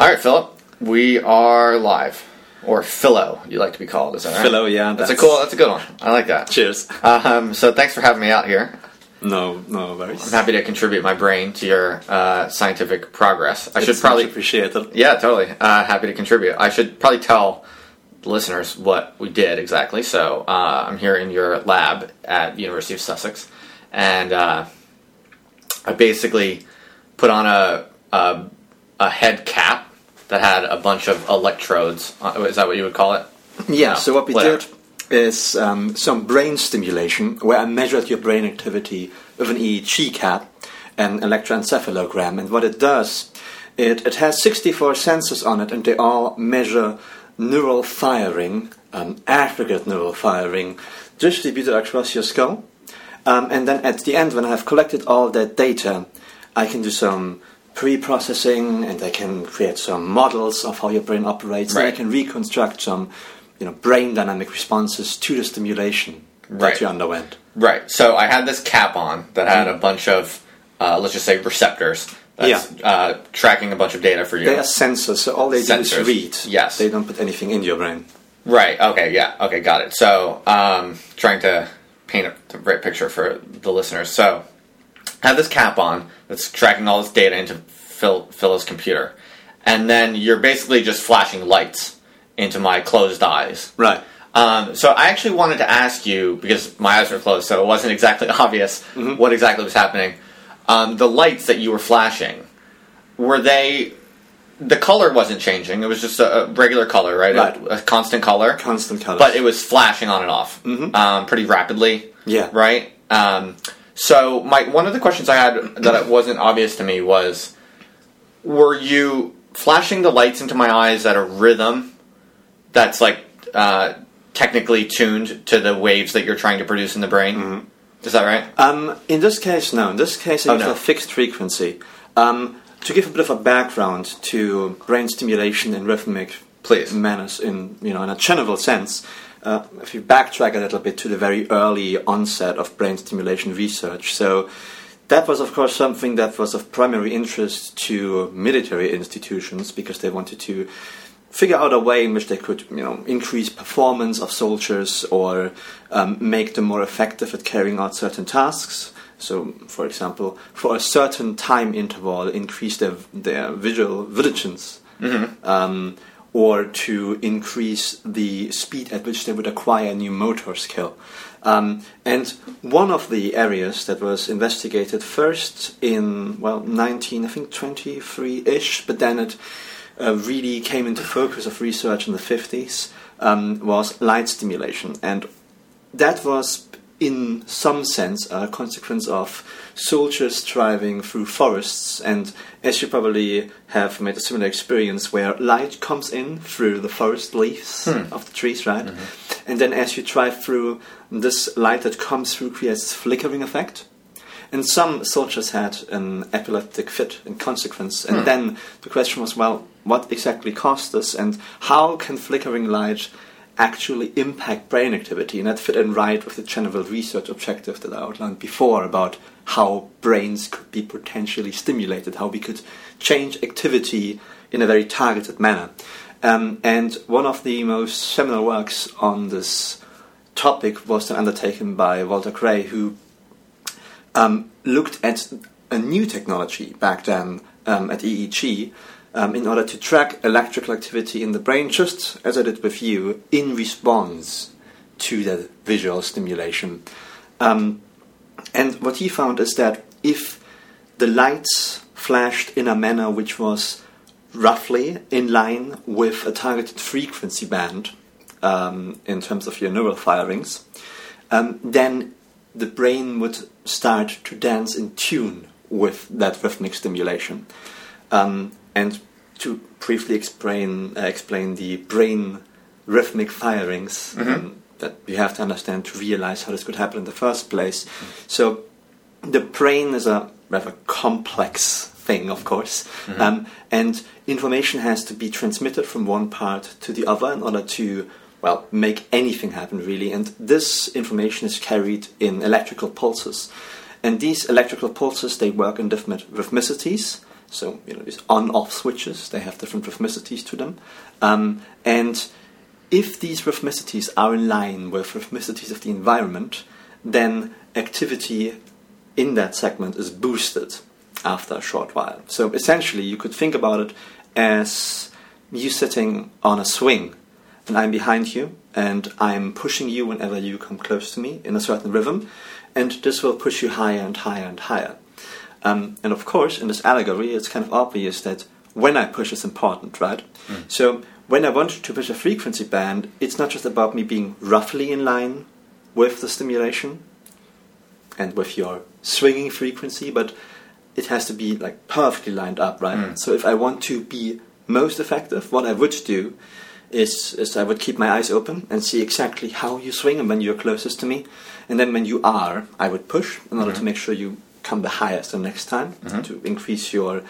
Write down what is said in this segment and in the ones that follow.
All right, Philip, we are live, or Philo, you like to be called, is that right? Philo, yeah, That's, a cool. That's a good one. I like that. Cheers. Um, so thanks for having me out here. No, no worries. I'm happy to contribute my brain to your uh, scientific progress. I should probably appreciate appreciated. Yeah, totally. Uh, happy to contribute. I should probably tell the listeners what we did exactly. So uh, I'm here in your lab at the University of Sussex, and uh, I basically put on a, a a head cap that had a bunch of electrodes. Uh, is that what you would call it? Yeah. No, so what we whatever. did is um, some brain stimulation, where I measured your brain activity with an EEG cap, an electroencephalogram, and what it does, it it has 64 sensors on it, and they all measure neural firing, um, aggregate neural firing, distributed across your skull. Um, and then at the end, when I have collected all that data, I can do some pre-processing, and I can create some models of how your brain operates. right. And Right. can reconstruct some, you know, brain dynamic responses to the stimulation Right. that you underwent. Right. So I had this cap on that had a bunch of, uh, let's just say, receptors. That's, uh, tracking a bunch of data for you. They are sensors, so all they Sensors, do is read. yes. They don't put anything in your brain. Right. Okay. Yeah. Okay. Got it. So, um, trying to paint a, the right picture for the listeners. So, have this cap on that's tracking all this data into Phil, Phil's computer, and then you're basically just flashing lights into my closed eyes. Right. Um, so, I actually wanted to ask you because my eyes were closed, so it wasn't exactly obvious what exactly was happening. Um, the lights that you were flashing were they? The color wasn't changing. It was just a, a regular color, right? Right. A, a constant color Constant colors. but it was flashing on and off um, pretty rapidly. Yeah. Right. So my one of the questions I had that it wasn't obvious to me was, were you flashing the lights into my eyes at a rhythm that's like uh, technically tuned to the waves that you're trying to produce in the brain? Is that right? Um, in this case, no. In this case, Oh, it's no. a fixed frequency. Um, to give a bit of a background to brain stimulation in rhythmic Please. manners, in you know, in a general sense, uh, if you backtrack a little bit to the very early onset of brain stimulation research, so that was, of course, something that was of primary interest to military institutions because they wanted to figure out a way in which they could, you know, increase performance of soldiers or um, make them more effective at carrying out certain tasks. So, for example, for a certain time interval, increase their their visual vigilance, um, or to increase the speed at which they would acquire a new motor skill. Um, and one of the areas that was investigated first in well 19 I think 23 ish, but then it uh, really came into focus of research in the 50s um, was light stimulation, and that was in some sense a consequence of soldiers driving through forests. And as you probably have made a similar experience where light comes in through the forest leaves hmm. of the trees right? Mm-hmm. And then as you drive through this light that comes through creates flickering effect. And some soldiers had an epileptic fit in consequence. And hmm. then the question was, well, what exactly caused this, and how can flickering light actually impact brain activity? And that fit in right with the general research objective that I outlined before about how brains could be potentially stimulated, how we could change activity in a very targeted manner. Um, and one of the most seminal works on this topic was undertaken by Walter Grey, who um, looked at a new technology back then um, at EEG um, in order to track electrical activity in the brain, just as I did with you, in response to that visual stimulation. Um, and what he found is that if the lights flashed in a manner which was roughly in line with a targeted frequency band um, in terms of your neural firings, um, then the brain would start to dance in tune with that rhythmic stimulation. Um, and to briefly explain, uh, explain the brain rhythmic firings um, that you have to understand to realize how this could happen in the first place. So, the brain is a rather complex thing, of course, um, and information has to be transmitted from one part to the other in order to well make anything happen really. And this information is carried in electrical pulses, and these electrical pulses they work in different rhythmicities. So you know these on-off switches, they have different rhythmicities to them, um, and if these rhythmicities are in line with rhythmicities of the environment, then activity in that segment is boosted after a short while. So essentially, you could think about it as you sitting on a swing, and I'm behind you, and I'm pushing you whenever you come close to me in a certain rhythm, and this will push you higher and higher and higher. Um, and of course, in this allegory, it's kind of obvious that when I push is important, right? Mm. So when I want to push a frequency band, it's not just about me being roughly in line with the stimulation and with your swinging frequency, but it has to be like perfectly lined up, right? Mm. So if I want to be most effective, what I would do is, is I would keep my eyes open and see exactly how you swing and when you're closest to me. And then when you are, I would push in order mm-hmm. to make sure you come the highest the next time mm-hmm. to increase your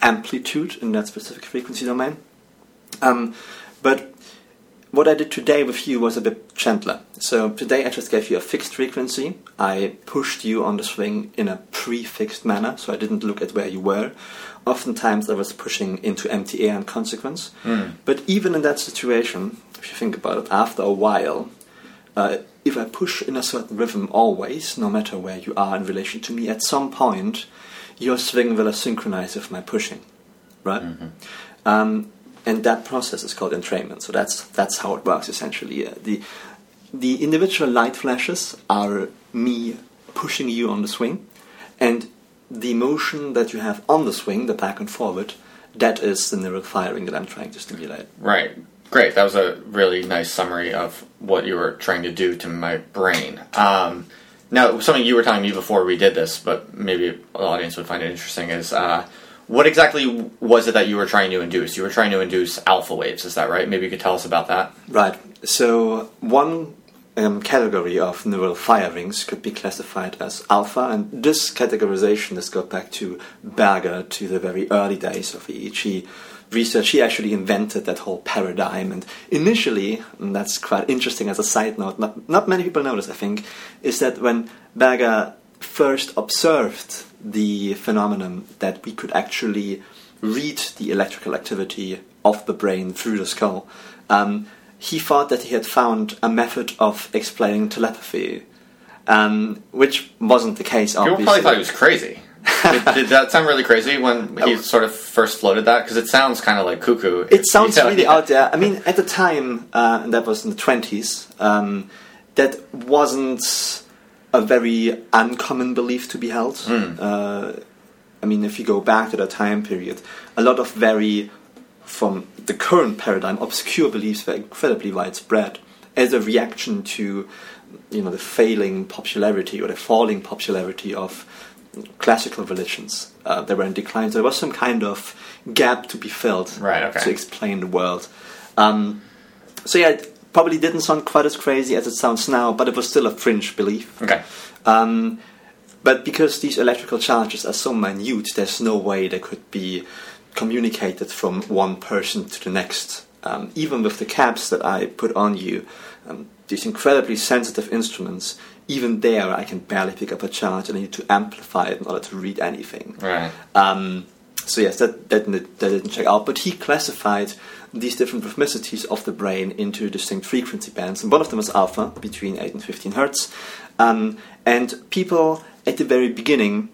amplitude in that specific frequency domain. Um, but what I did today with you was a bit gentler. So today I just gave you a fixed frequency. I pushed you on the swing in a pre-fixed manner, so I didn't look at where you were. Oftentimes I was pushing into empty air in consequence. Mm. But even in that situation, if you think about it, after a while, uh, if I push in a certain rhythm always, no matter where you are in relation to me, at some point your swing will synchronize with my pushing, right? Mm-hmm. Um, and that process is called entrainment. So that's that's how it works essentially. Uh, the the individual light flashes are me pushing you on the swing, and the motion that you have on the swing, the back and forward, that is the neural firing that I'm trying to stimulate. Right. Great. That was a really nice summary of what you were trying to do to my brain. Um, now, something you were telling me before we did this, but maybe the audience would find it interesting, is uh, what exactly was it that you were trying to induce? You were trying to induce alpha waves, is that right? Maybe you could tell us about that. Right. So one um, category of neural firings could be classified as alpha, and this categorization has got back to Berger, to the very early days of EEG research. He actually invented that whole paradigm, and initially, and that's quite interesting as a side note, not, not many people know this, I think, is that when Berger first observed the phenomenon that we could actually read the electrical activity of the brain through the skull, um, he thought that he had found a method of explaining telepathy, um, which wasn't the case. People probably thought he was crazy. Did, did, that sound really crazy when he sort of first floated that? Because it sounds kind of like cuckoo. It sounds really out there. I mean, at the time, uh, and that was in the twenties, um, that wasn't a very uncommon belief to be held. Mm. Uh, I mean, if you go back to that time period, a lot of very, from the current paradigm, obscure beliefs were incredibly widespread as a reaction to, you know, the failing popularity or the falling popularity of classical religions. Uh, they were in decline. So there was some kind of gap to be filled right, okay. to explain the world. Um, so yeah, it probably didn't sound quite as crazy as it sounds now, but it was still a fringe belief. Okay. Um, but because these electrical charges are so minute, there's no way they could be communicated from one person to the next. Um, even with the caps that I put on you, um, these incredibly sensitive instruments, even there I can barely pick up a charge and I need to amplify it in order to read anything. Right. Um, so yes, that, that, that didn't check out. But he classified these different rhythmicities of the brain into distinct frequency bands, and one of them is alpha, between 8 and 15 hertz. Um, and people at the very beginning,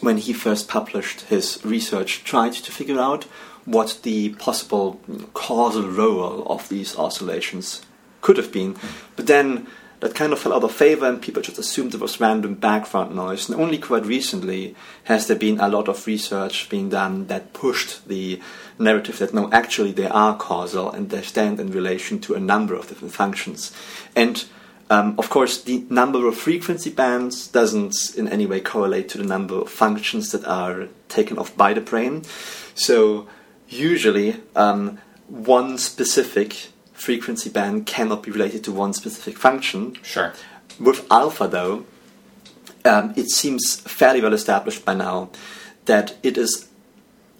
when he first published his research, tried to figure out what the possible causal role of these oscillations could have been. But then that kind of fell out of favor and people just assumed it was random background noise. And only quite recently has there been a lot of research being done that pushed the narrative that no, actually they are causal and they stand in relation to a number of different functions. And um, of course, the number of frequency bands doesn't in any way correlate to the number of functions that are taken off by the brain. So usually, um, one specific frequency band cannot be related to one specific function. Sure. With alpha, though, um, it seems fairly well established by now that it is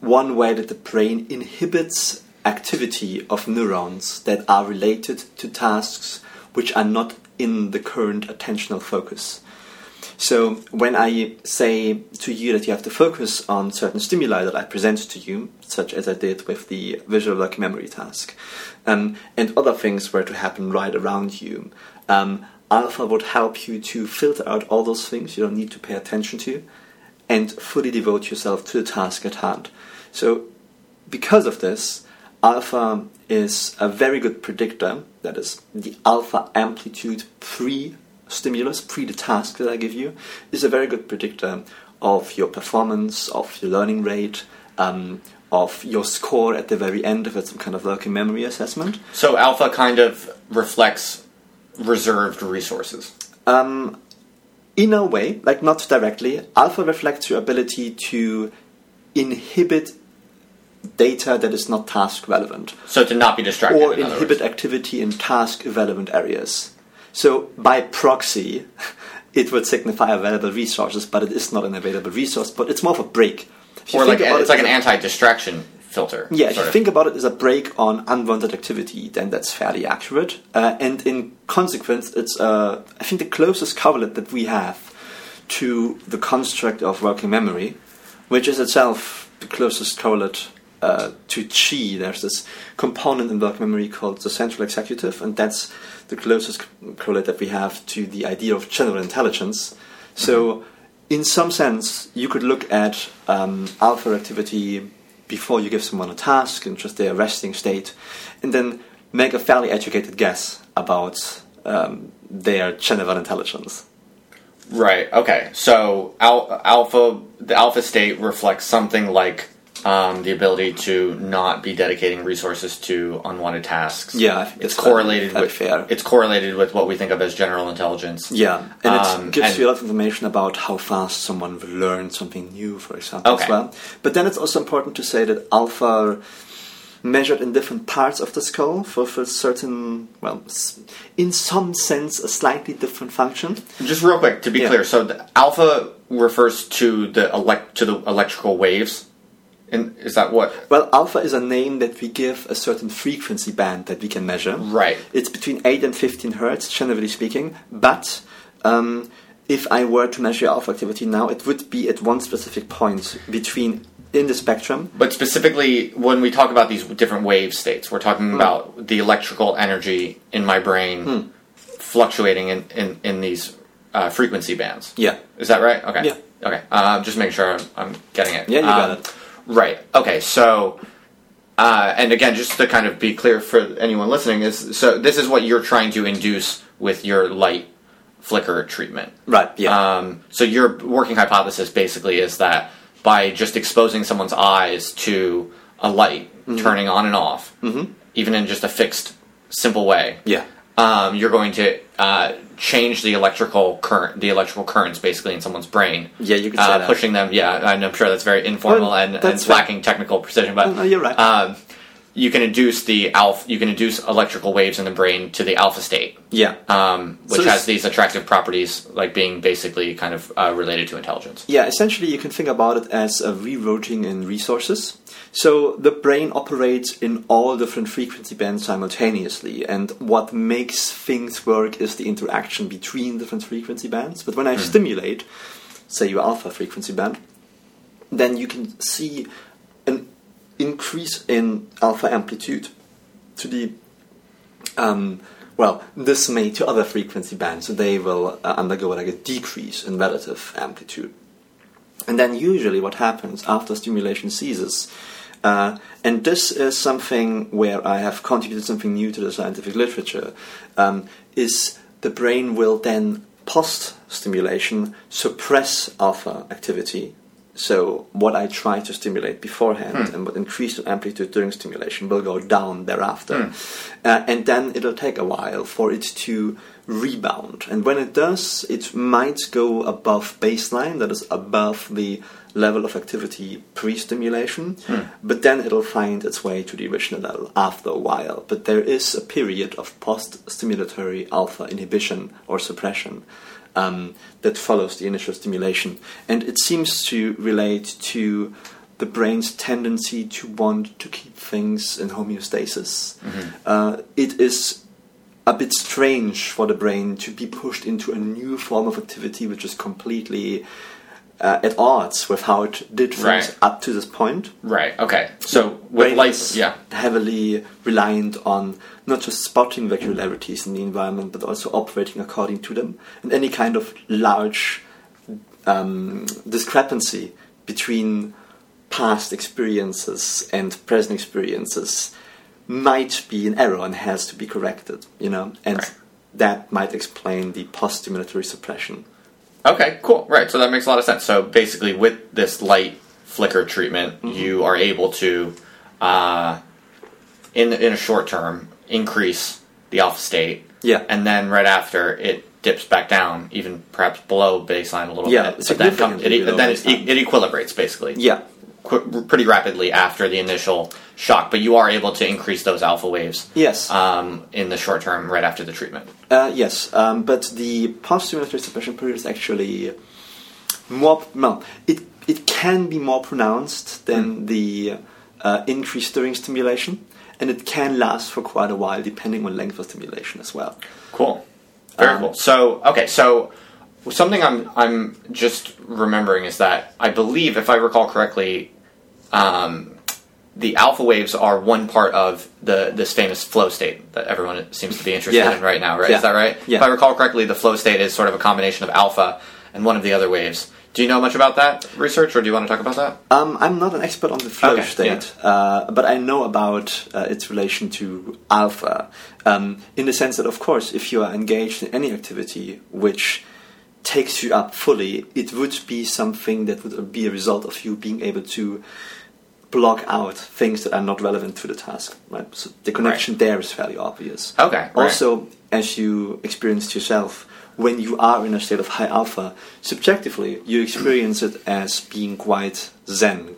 one way that the brain inhibits activity of neurons that are related to tasks which are not in the current attentional focus. So when I say to you that you have to focus on certain stimuli that I present to you, such as I did with the visual working memory task, um, and other things were to happen right around you, um, alpha would help you to filter out all those things you don't need to pay attention to and fully devote yourself to the task at hand. So, because of this, alpha is a very good predictor, that is, the alpha amplitude pre stimulus, pre the task that I give you, is a very good predictor of your performance, of your learning rate, um, of your score at the very end if it's some kind of working memory assessment. So alpha kind of reflects reserved resources. Um, in a way, like not directly, alpha reflects your ability to inhibit data that is not task relevant. So to not be distracted. Or in inhibit words. activity in task relevant areas. So by proxy, it would signify available resources, but it is not an available resource, but it's more of a break. Or like about it's like an a- anti-distraction filter. yeah, if you of. think about it as a break on unwanted activity, then that's fairly accurate. Uh, and in consequence, it's uh, I think the closest correlate that we have to the construct of working memory, which is itself the closest correlate uh, to chi. There's this component in working memory called the central executive, and that's the closest correlate that we have to the idea of general intelligence. So, in some sense, you could look at um, alpha activity before you give someone a task in just their resting state, and then make a fairly educated guess about um, their general intelligence. Right. Okay. So al- alpha, the alpha state reflects something like um, the ability to not be dedicating resources to unwanted tasks. Yeah, it's correlated fairly with fair. it's correlated with what we think of as general intelligence. Yeah, and it Um, gives and- you a lot of information about how fast someone will learn something new, for example, Okay. as well. But then it's also important to say that alpha measured in different parts of the skull for, for certain, well, in some sense, a slightly different function. Just real quick to be Yeah. clear, so the alpha refers to the elect to the electrical waves. And is that what? Well, alpha is a name that we give a certain frequency band that we can measure. Right. It's between 8 and 15 hertz, generally speaking. But um, if I were to measure alpha activity now, it would be at one specific point between in the spectrum. But specifically, when we talk about these different wave states, we're talking about the electrical energy in my brain fluctuating in, in, in these uh, frequency bands. Yeah. Is that right? Okay. Yeah. Okay. Uh, just making sure I'm, I'm getting it. Yeah, you got Um, it. Right. Okay. So, uh, and again, just to kind of be clear for anyone listening, is so this is what you're trying to induce with your light flicker treatment. Right, yeah. Um, so your working hypothesis basically is that by just exposing someone's eyes to a light Mm-hmm. turning on and off, even in just a fixed, simple way, yeah. Um, you're going to uh, change the electrical current, the electrical currents basically in someone's brain. Yeah, you could uh, that. pushing them. Yeah, and I'm sure that's very informal Well, and, and that's fair. lacking technical precision, but No, no, you're right. Um, you can induce the alpha. You can induce electrical waves in the brain to the alpha state Yeah. um, which So has these attractive properties, like being basically kind of uh, related to intelligence. Yeah, essentially, you can think about it as a rerouting in resources. So the brain operates in all different frequency bands simultaneously, and what makes things work is the interaction between different frequency bands. But when I stimulate, say your alpha frequency band, then you can see an increase in alpha amplitude to the um, well, this may to other frequency bands, so they will uh, undergo like a decrease in relative amplitude. And then usually what happens after stimulation ceases, uh, and this is something where I have contributed something new to the scientific literature, um, is the brain will then post stimulation suppress alpha activity. So what I try to stimulate beforehand and what increased amplitude during stimulation will go down thereafter, uh, and then it'll take a while for it to rebound. And when it does, it might go above baseline, that is above the level of activity pre-stimulation, but then it'll find its way to the original level after a while. But there is a period of post-stimulatory alpha inhibition or suppression um, that follows the initial stimulation, and it seems to relate to the brain's tendency to want to keep things in homeostasis. Uh, it is a bit strange for the brain to be pushed into a new form of activity which is completely uh, at odds with how it did things Right. up to this point. Right. Okay. So with Brain light, yeah. heavily reliant on not just spotting regularities in the environment, but also operating according to them. And any kind of large um, discrepancy between past experiences and present experiences might be an error and has to be corrected. You know, and Right. that might explain the post-stimulatory suppression. Okay, cool. Right, so that makes a lot of sense. So basically, with this light flicker treatment, Mm-hmm. you are able to, uh, in in a short term, increase the alpha state. Yeah. and then right after it dips back down, even perhaps below baseline a little Yeah, bit. But then, come, it, then it, it equilibrates basically. Yeah, qu- pretty rapidly after the initial shock, but you are able to increase those alpha waves. Yes. Um, in the short term, right after the treatment. Uh, yes, um, but the post-stimulatory suppression period is actually more. Well, it it can be more pronounced than the uh, increased during stimulation, and it can last for quite a while, depending on length of stimulation as well. Cool. Very Um, cool. So okay, so something I'm I'm just remembering is that I believe, if I recall correctly, um, the alpha waves are one part of the this famous flow state that everyone seems to be interested Yeah. in right now. Right? Yeah. Is that right? Yeah. If I recall correctly, the flow state is sort of a combination of alpha and one of the other waves. Do you know much about that research, or do you want to talk about that? Um, I'm not an expert on the flow Okay, state, uh, but I know about uh, its relation to alpha, um, in the sense that, of course, if you are engaged in any activity which takes you up fully, it would be something that would be a result of you being able to block out things that are not relevant to the task. Right? So the connection there is fairly obvious. Okay. right. Also, as you experienced yourself, when you are in a state of high alpha, subjectively, you experience it as being quite zen.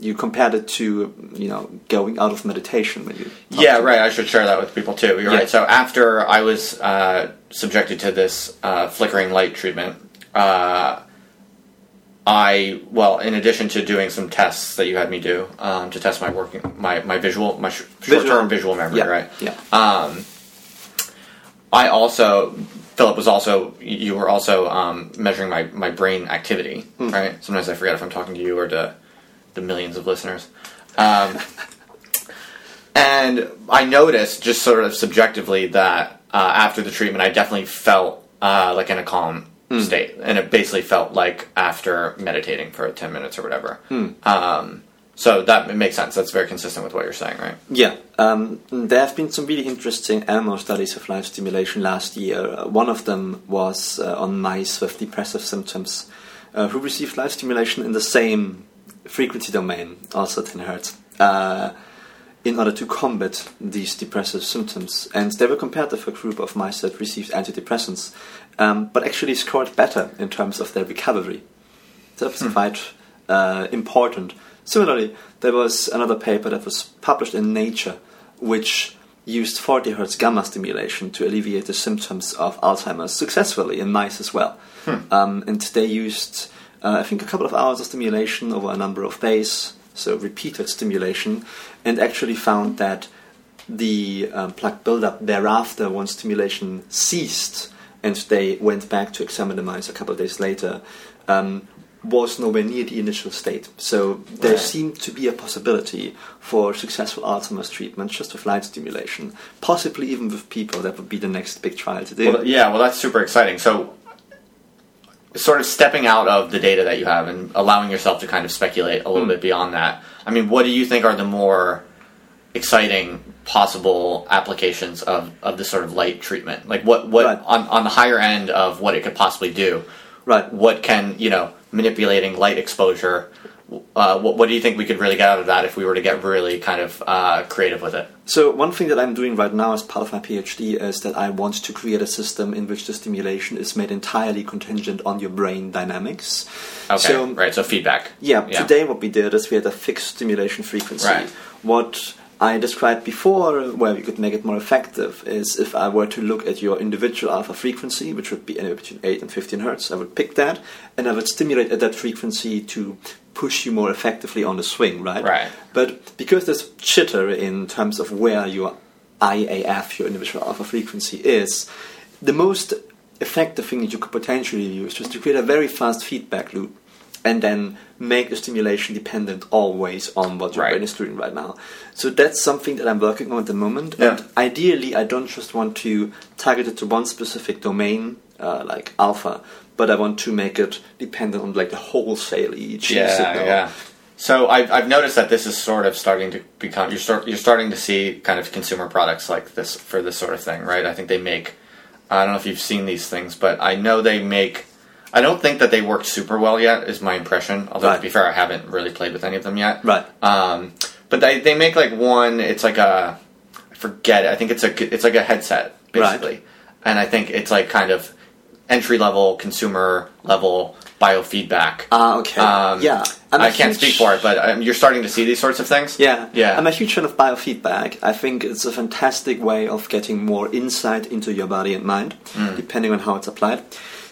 You compared it to, you know, going out of meditation when you. Yeah, right. I should share that with people too. You're Yeah. right. So after I was uh, subjected to this uh, flickering light treatment, uh, I well, in addition to doing some tests that you had me do um, to test my working my my visual my sh- short term visual memory, Yeah, right? Yeah. Um, I also Philip was also you were also um, measuring my my brain activity, Hmm. right? Sometimes I forget if I'm talking to you or to the millions of listeners. Um, and I noticed just sort of subjectively that uh, after the treatment, I definitely felt uh, like in a calm state, and it basically felt like after meditating for ten minutes or whatever. Um, so that makes sense. That's very consistent with what you're saying, right? Yeah, um, there have been some really interesting animal studies of light stimulation last year. Uh, one of them was uh, on mice with depressive symptoms uh, who received light stimulation in the same frequency domain, also 10 hertz, uh, in order to combat these depressive symptoms. And they were compared with a group of mice that received antidepressants, um, but actually scored better in terms of their recovery. That was quite uh, important. Similarly, there was another paper that was published in Nature, which used 40 hertz gamma stimulation to alleviate the symptoms of Alzheimer's successfully in mice as well. Um, and they used, uh, I think, a couple of hours of stimulation over a number of days, so repeated stimulation, and actually found that the um, plaque buildup thereafter, once stimulation ceased, and they went back to examine the mice a couple of days later, um, was nowhere near the initial state. So there Right. seemed to be a possibility for successful Alzheimer's treatment just with light stimulation, possibly even with people. That would be the next big trial to do. Well, yeah, well, that's super exciting. So, sort of stepping out of the data that you have and allowing yourself to kind of speculate a little hmm. bit beyond that. I mean, what do you think are the more exciting possible applications of, of this sort of light treatment? Like, what what Right. on on the higher end of what it could possibly do? right. What can you know manipulating light exposure? Uh, what, what do you think we could really get out of that if we were to get really kind of uh, creative with it? So one thing that I'm doing right now as part of my PhD is that I want to create a system in which the stimulation is made entirely contingent on your brain dynamics. Okay, So right. So feedback. Yeah, Yeah. today what we did is we had a fixed stimulation frequency. Right. What I described before, where we could make it more effective, is if I were to look at your individual alpha frequency, which would be anywhere between 8 and 15 hertz, I would pick that and I would stimulate at that frequency to push you more effectively on the swing, right? Right. But because there's jitter in terms of where your IAF, your individual alpha frequency, is, the most effective thing that you could potentially use is just to create a very fast feedback loop and then make the stimulation dependent always on what your Right. brain is doing right now. So that's something that I'm working on at the moment. Yeah. And ideally, I don't just want to target it to one specific domain, uh, like alpha, but I want to make it dependent on like the wholesale EEG yeah, signal. yeah. So I've, I've noticed that this is sort of starting to become you're start you're starting to see kind of consumer products like this for this sort of thing, right? I think they make I don't know if you've seen these things, but I know they make. I don't think that they work super well yet. Is my impression. Although Right. to be fair, I haven't really played with any of them yet. Right. Um, but they they make like one. It's like a I forget. it. I think it's a it's like a headset basically, and I think it's like kind of entry level consumer level biofeedback. Ah, okay. Um, yeah. I'm I can't huge- speak for it, but um, you're starting to see these sorts of things. Yeah, Yeah. I'm a huge fan of biofeedback. I think it's a fantastic way of getting more insight into your body and mind, Mm. depending on how it's applied.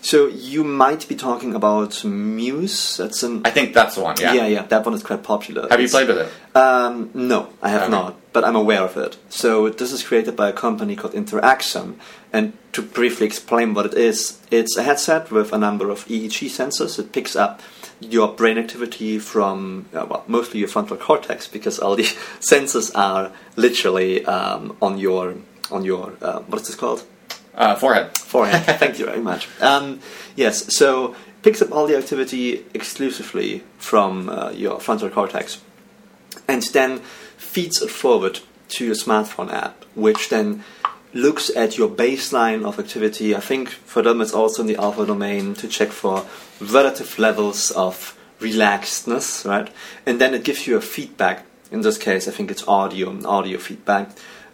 So you might be talking about Muse. That's an I think that's the one. Yeah. yeah, yeah. That one is quite popular. Have you It's- played with it? Um, no, I have Okay. not, but I'm aware of it. So this is created by a company called InteraXon, and to briefly explain what it is, it's a headset with a number of EEG sensors. It picks up your brain activity from uh, well, mostly your frontal cortex because all the sensors are literally um, on your on your uh, what is this called? Uh, forehead. forehead. Thank you very much. Um, yes, so picks up all the activity exclusively from uh, your frontal cortex, and then feeds it forward to your smartphone app, which then looks at your baseline of activity. I think for them it's also in the alpha domain to check for relative levels of relaxedness, right? And then it gives you a feedback. In this case, I think it's audio, audio feedback,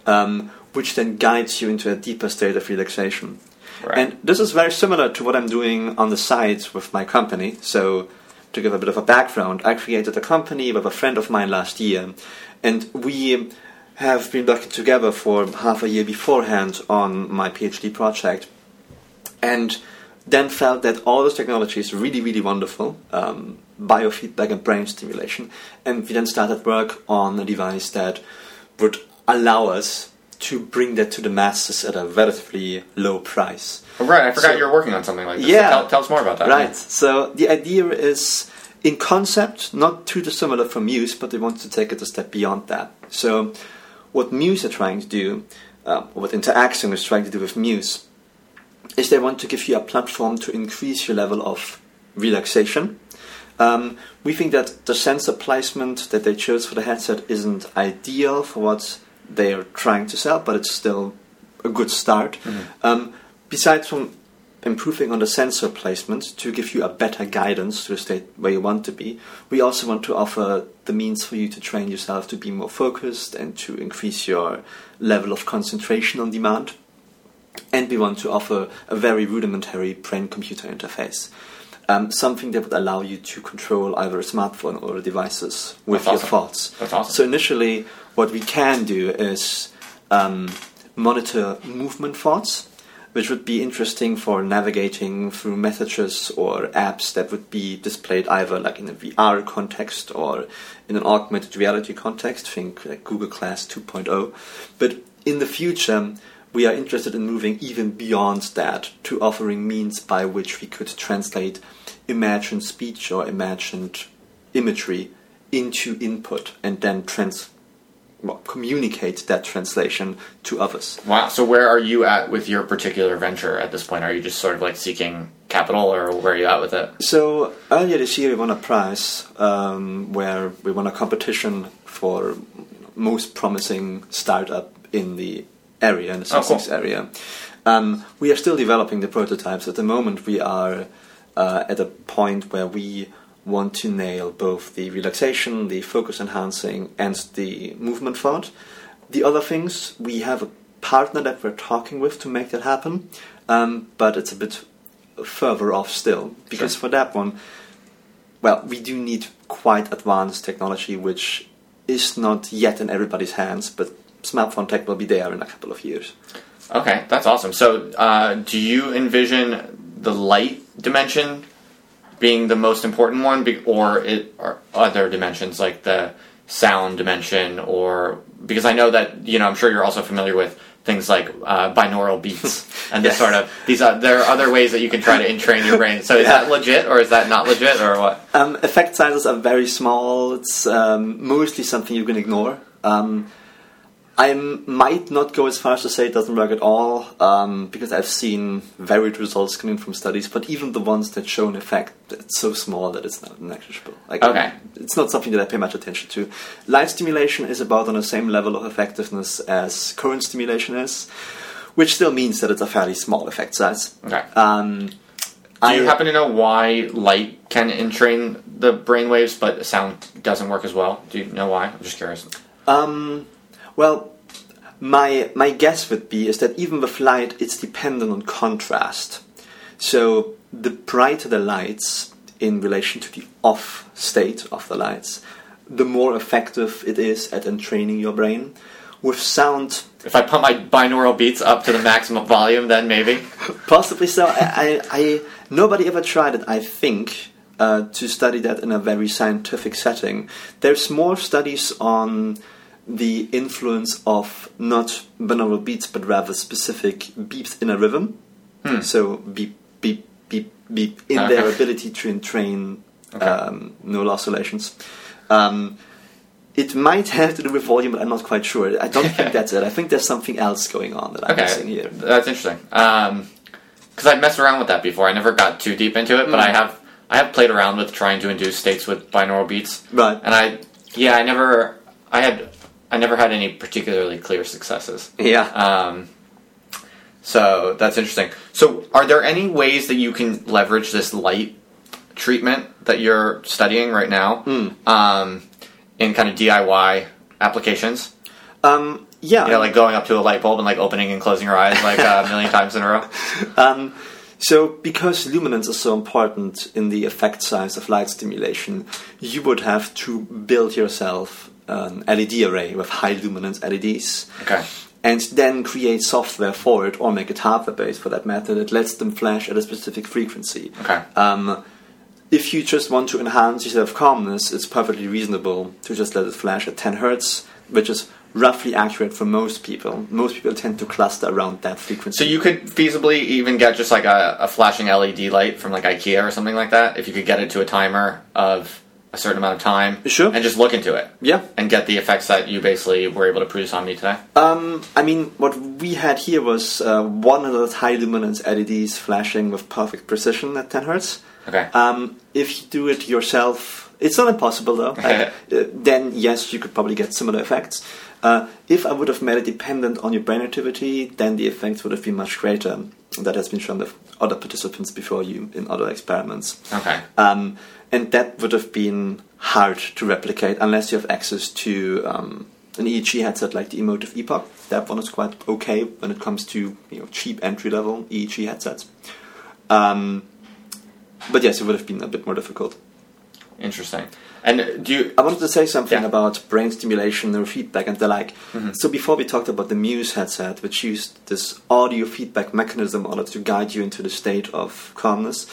um, which then guides you into a deeper state of relaxation. Right. And this is very similar to what I'm doing on the side with my company. So, to give a bit of a background, I created a company with a friend of mine last year, and we have been working together for half a year beforehand on my PhD project, and then felt that all this technology is really, really wonderful um, biofeedback and brain stimulation. And we then started work on a device that would allow us to bring that to the masses at a relatively low price. Oh, right. I forgot So- you were working on something like this. Yeah. Tell, tell us more about that. Right. So the idea is, in concept, not too dissimilar from Muse, but they want to take it a step beyond that. So, what Muse are trying to do, uh, what InteraXon is trying to do with Muse, is they want to give you a platform to increase your level of relaxation. Um, we think that the sensor placement that they chose for the headset isn't ideal for what they are trying to sell, but it's still a good start. Um, besides from improving on the sensor placement to give you a better guidance to the state where you want to be, we also want to offer the means for you to train yourself to be more focused and to increase your level of concentration on demand. And we want to offer a very rudimentary brain computer interface. Um, something that would allow you to control either a smartphone or devices with That's your awesome. thoughts. That's awesome. So initially, what we can do is um, monitor movement thoughts, which would be interesting for navigating through messages or apps that would be displayed either like in a VR context or in an augmented reality context. Think like Google Glass 2.0. But in the future, we are interested in moving even beyond that to offering means by which we could translate imagined speech or imagined imagery into input and then trans well, communicate that translation to others. Wow. So where are you at with your particular venture at this point? Are you just sort of like seeking capital, or where are you at with it? So earlier this year, we won a prize um, where we won a competition for most promising startup in the area, in the Oh, cool. Sussex area. Um, we are still developing the prototypes. At the moment, we are uh, at a point where we want to nail both the relaxation, the focus enhancing, and the movement thought. The other things, we have a partner that we're talking with to make that happen, um, but it's a bit further off still because Sure. for that one, well, we do need quite advanced technology, which is not yet in everybody's hands, but smartphone tech will be there in a couple of years. Okay, that's awesome. So, uh, do you envision the light dimension being the most important one, be- or it or other dimensions like the sound dimension or because I know that you know I'm sure you're also familiar with things like uh, binaural beats and this Yes. sort of these. Are, there are other ways that you can try to entrain your brain. So is Yeah. that legit or is that not legit or what? Um, effect sizes are very small. It's um, mostly something you can ignore. Um, I might not go as far as to say it doesn't work at all, um, because I've seen varied results coming from studies, but even the ones that show an effect, it's so small that it's not negligible. Like, Okay. It's not something that I pay much attention to. Light stimulation is about on the same level of effectiveness as current stimulation is, which still means that it's a fairly small effect size. Okay. Um, Do you happen to know why light can entrain the brain waves, but sound doesn't work as well? Do you know why? I'm just curious. Um, well, my my guess would be is that even with light, it's dependent on contrast. So the brighter the lights in relation to the off state of the lights, the more effective it is at entraining your brain. With sound, If I put my binaural beats up to the maximum volume, then maybe. possibly so. I, I, I nobody ever tried it. I think. Uh, to study that in a very scientific setting, there's more studies on the influence of not binaural beats but rather specific beeps in a rhythm. So beep, beep, beep, beep in their ability to entrain Okay. um, neural oscillations. Um, it might have to do with volume, but I'm not quite sure. I don't think that's it. I think there's something else going on that I'm missing here. that's interesting. Because I've messed around with that before. I never got too deep into it, but I have I have played around with trying to induce states with binaural beats, Right. and I yeah I never I had I never had any particularly clear successes. Yeah. Um, so that's interesting. So, are there any ways that you can leverage this light treatment that you're studying right now um, in kind of DIY applications? Um, yeah. You know, like going up to a light bulb and like opening and closing your eyes like a million times in a row. Um, so, because luminance is so important in the effect size of light stimulation, you would have to build yourself an LED array with high luminance LEDs. Okay. And then create software for it, or make it hardware based for that matter, that lets them flash at a specific frequency. Okay. Um, if you just want to enhance your self calmness, it's perfectly reasonable to just let it flash at 10 hertz, which is roughly accurate for most people. Most people tend to cluster around that frequency. So you could feasibly even get just like a, a flashing LED light from like IKEA or something like that if you could get it to a timer of a certain amount of time. Sure. And just look into it. Yeah. And get the effects that you basically were able to produce on me today. Um, I mean, what we had here was uh, 100 high luminance LEDs flashing with perfect precision at 10 hertz. Okay. Um, if you do it yourself, it's not impossible though. Like, uh, then yes, you could probably get similar effects. Uh, if I would have made it dependent on your brain activity, then the effects would have been much greater. That has been shown with other participants before you in other experiments. Okay. Um, and that would have been hard to replicate unless you have access to um, an EEG headset like the Emotiv EPOC. That one is quite okay when it comes to you know cheap entry level EEG headsets. Um, but yes, it would have been a bit more difficult. Interesting. And do you? I wanted to say something Yeah. about brain stimulation or feedback and the like. So before we talked about the Muse headset, which used this audio feedback mechanism in order to guide you into the state of calmness,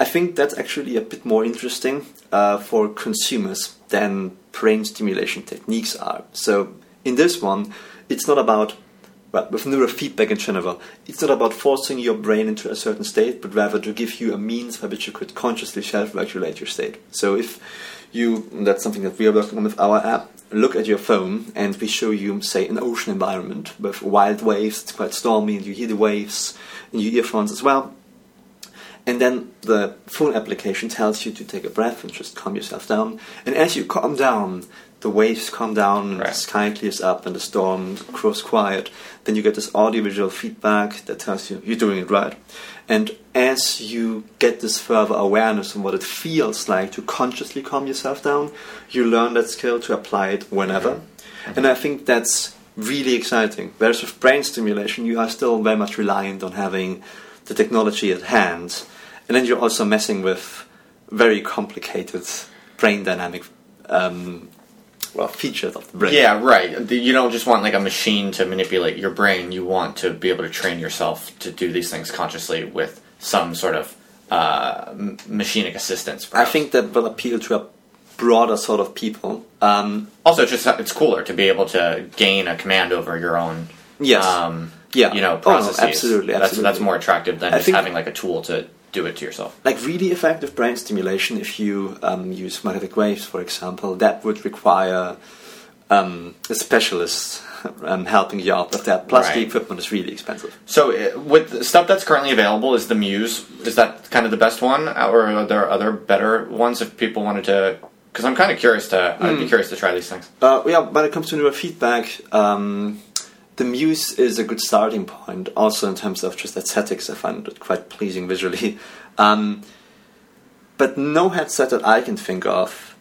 I think that's actually a bit more interesting uh, for consumers than brain stimulation techniques are. So in this one, it's not about well, with neurofeedback in general, it's not about forcing your brain into a certain state, but rather to give you a means by which you could consciously self-regulate your state. So if you, that's something that we are working on with our app, look at your phone and we show you, say, an ocean environment with wild waves, it's quite stormy, and you hear the waves in your earphones as well. And then the phone application tells you to take a breath and just calm yourself down. And as you calm down, the waves calm down, and the sky clears up, and the storm grows quiet. Then you get this audiovisual feedback that tells you you're doing it right. And as you get this further awareness on what it feels like to consciously calm yourself down, you learn that skill to apply it whenever. And I think that's really exciting. Whereas with brain stimulation, you are still very much reliant on having the technology at hand. And then you're also messing with very complicated brain dynamic um, well, features of the brain. Yeah, right. You don't just want like a machine to manipulate your brain. You want to be able to train yourself to do these things consciously with some sort of uh, machinic assistance. I think that will appeal to a broader sort of people. Um, Also, it's just it's cooler to be able to gain a command over your own. Yes. Um, Yeah. You know, Oh, no, processes. absolutely, That's that's more attractive than I just having like a tool to do it to yourself. like really effective brain stimulation, if you um, use magnetic waves, for example, that would require um, a specialist um, helping you out with that. Plus, the equipment is really expensive. So, uh, with the stuff that's currently available, is the Muse is that kind of the best one, or are there other better ones if people wanted to? Because I'm kind of curious to. I'd Hmm. be curious to try these things. Uh, yeah, when it comes to neurofeedback, um, the Muse is a good starting point. Also, in terms of just aesthetics, I find it quite pleasing visually. Um, but no headset that I can think of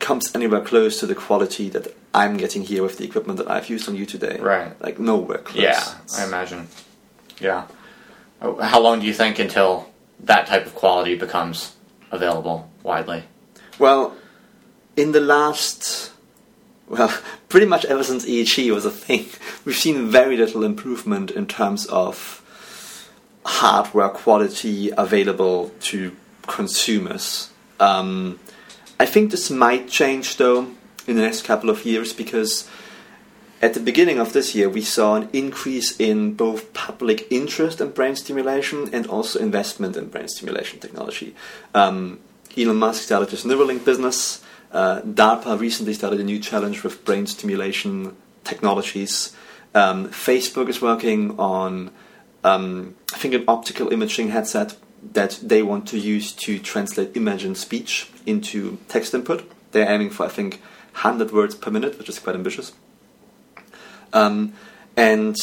comes anywhere close to the quality that I'm getting here with the equipment that I've used on you today. Right. Like nowhere close. Yeah, I imagine. Yeah. Oh, How long do you think until that type of quality becomes available widely? Well, in the last, well, pretty much ever since EEG was a thing, we've seen very little improvement in terms of hardware quality available to consumers. Um, I think this might change though in the next couple of years because at the beginning of this year we saw an increase in both public interest in brain stimulation and also investment in brain stimulation technology. Um, Elon Musk started his Neuralink business. Uh, DARPA recently started a new challenge with brain stimulation technologies. Um, Facebook is working on, um, I think, an optical imaging headset that they want to use to translate image and speech into text input. They're aiming for, I think, 100 words per minute, which is quite ambitious. Um, and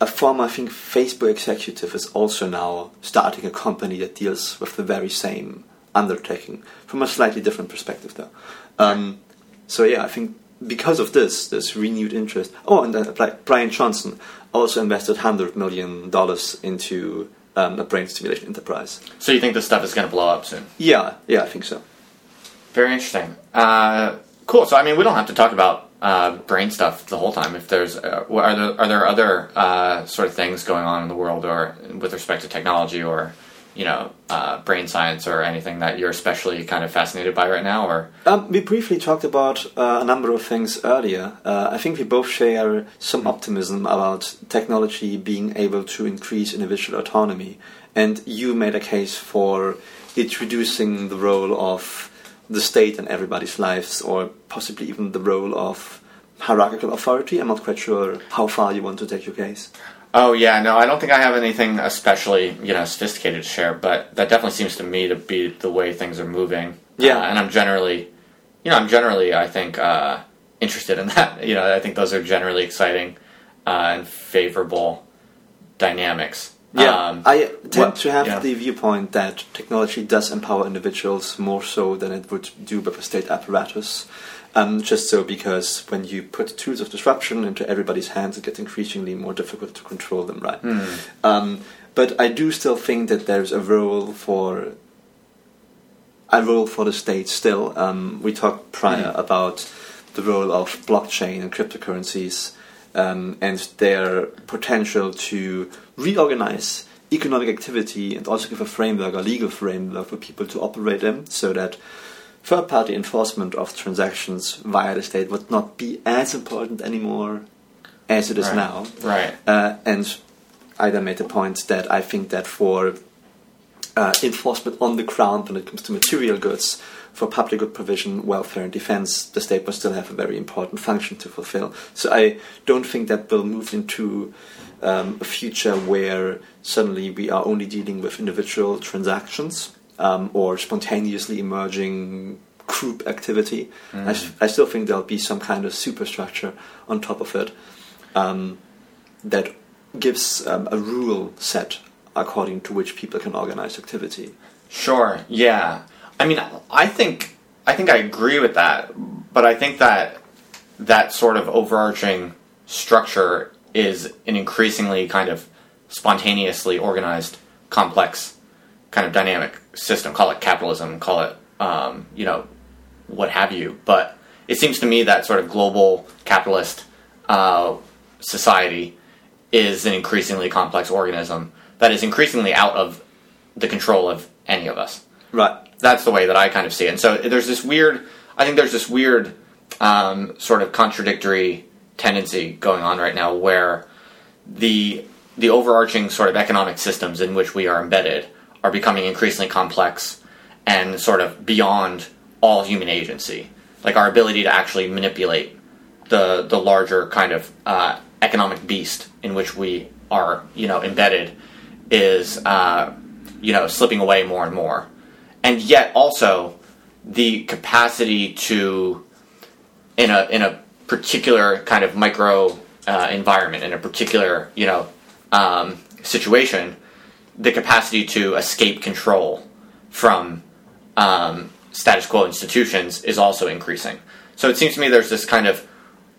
a former, I think, Facebook executive is also now starting a company that deals with the very same undertaking from a slightly different perspective, though. Um, so yeah, I think because of this, this renewed interest. Oh, and uh, Bri- Bryan Johnson also invested hundred million dollars into um, a brain stimulation enterprise. So you think this stuff is going to blow up soon? Yeah, yeah, I think so. Very interesting. Uh, cool. So I mean, we don't have to talk about uh, brain stuff the whole time. If there's, uh, are there are there other uh, sort of things going on in the world, or with respect to technology, or you know, uh, brain science, or anything that you're especially kind of fascinated by right now, or Um, we briefly talked about uh, a number of things earlier. Uh, I think we both share some optimism about technology being able to increase individual autonomy. And you made a case for it reducing the role of the state in everybody's lives, or possibly even the role of hierarchical authority. I'm not quite sure how far you want to take your case. Oh yeah, no, I don't think I have anything especially you know sophisticated to share, but that definitely seems to me to be the way things are moving. Yeah. Uh, and I'm generally, you know, I'm generally I think uh, interested in that. You know, I think those are generally exciting uh, and favorable dynamics. Um, I tend what- to have yeah. the viewpoint that technology does empower individuals more so than it would do with a state apparatus. Um, just so because when you put tools of disruption into everybody's hands, it gets increasingly more difficult to control them, right? Hmm. Um, but I do still think that there's a role for a role for the state still. Um, we talked prior Hmm. about the role of blockchain and cryptocurrencies um, and their potential to reorganize economic activity and also give a framework, a legal framework for people to operate in so that third party enforcement of transactions via the state would not be as important anymore as it is Right. now. right. Uh, and Ida made the point that I think that for uh, enforcement on the ground when it comes to material goods, for public good provision, welfare, and defense, the state will still have a very important function to fulfill. So I don't think that will move into um, a future where suddenly we are only dealing with individual transactions um, or spontaneously emerging group activity. I still think there'll be some kind of superstructure on top of it um, that gives um, a rule set according to which people can organize activity. Sure. Yeah. I mean, I think I think I agree with that, but I think that that sort of overarching structure is an increasingly kind of spontaneously organized, complex kind of dynamic system. Call it capitalism. Call it um, you know what have you. But it seems to me that sort of global capitalist uh, society is an increasingly complex organism that is increasingly out of the control of any of us Right. that's the way that I kind of see it. And so there's this weird. I think there's this weird um, sort of contradictory tendency going on right now where the the overarching sort of economic systems in which we are embedded are becoming increasingly complex and sort of beyond all human agency. Like our ability to actually manipulate the the larger kind of uh, economic beast in which we are, you know, embedded is uh, you know slipping away more and more, and yet also the capacity to in a in a particular kind of micro uh, environment in a particular you know um, situation, the capacity to escape control from um, status quo institutions is also increasing. So it seems to me there's this kind of,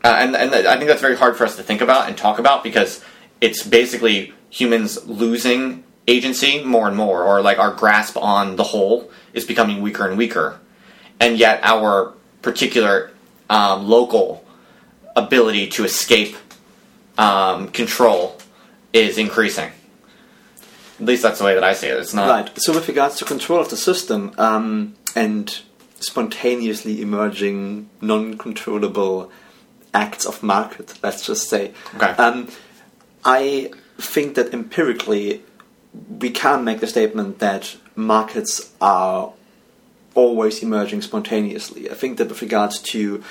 uh, and, and I think that's very hard for us to think about and talk about because it's basically humans losing agency more and more, or like our grasp on the whole is becoming weaker and weaker. And yet our particular um, local ability to escape um, control is increasing. At least that's the way that I see it. It's not Right. So, with regards to control of the system um, and spontaneously emerging, non-controllable acts of market, let's just say, Okay. um, I think that empirically we can make the statement that markets are always emerging spontaneously. I think that with regards to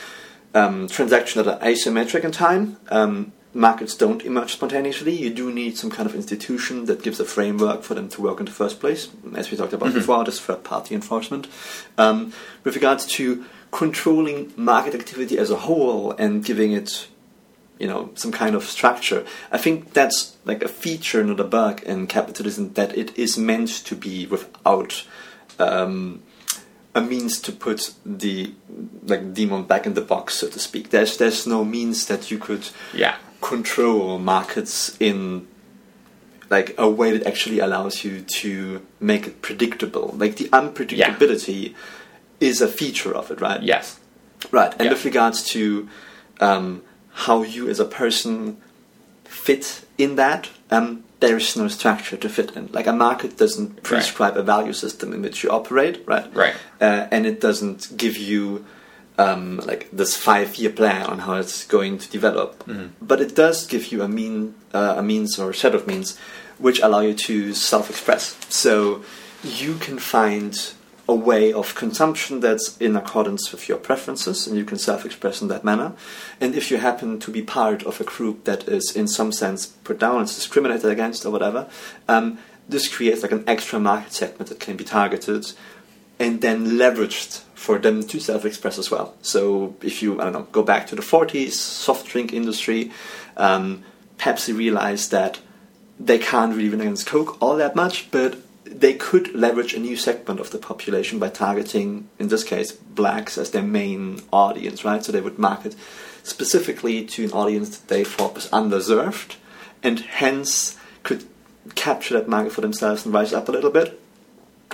um, transactions that are asymmetric in time, um, markets don't emerge spontaneously. You do need some kind of institution that gives a framework for them to work in the first place, as we talked about before, this third party enforcement. Um, with regards to controlling market activity as a whole and giving it you know some kind of structure i think that's like a feature not a bug in capitalism that it is meant to be without um, a means to put the like demon back in the box so to speak there's there's no means that you could yeah. Control markets in like a way that actually allows you to make it predictable like the unpredictability is a feature of it right Yes. Right, and Yeah. with regards to um, how you as a person fit in that, um, there is no structure to fit in. Like a market doesn't prescribe a value system in which you operate, right? Right. Uh, and it doesn't give you um, like this five-year plan on how it's going to develop. But it does give you a mean, uh, a means or a set of means which allow you to self-express. So you can find a way of consumption that's in accordance with your preferences and you can self-express in that manner and if you happen to be part of a group that is in some sense put down it's discriminated against or whatever um, this creates like an extra market segment that can be targeted and then leveraged for them to self-express as well so if you i don't know go back to the 40s soft drink industry um, pepsi realized that they can't really win against coke all that much but they could leverage a new segment of the population by targeting, in this case, blacks as their main audience, right? So they would market specifically to an audience that they thought was underserved and hence could capture that market for themselves and rise up a little bit.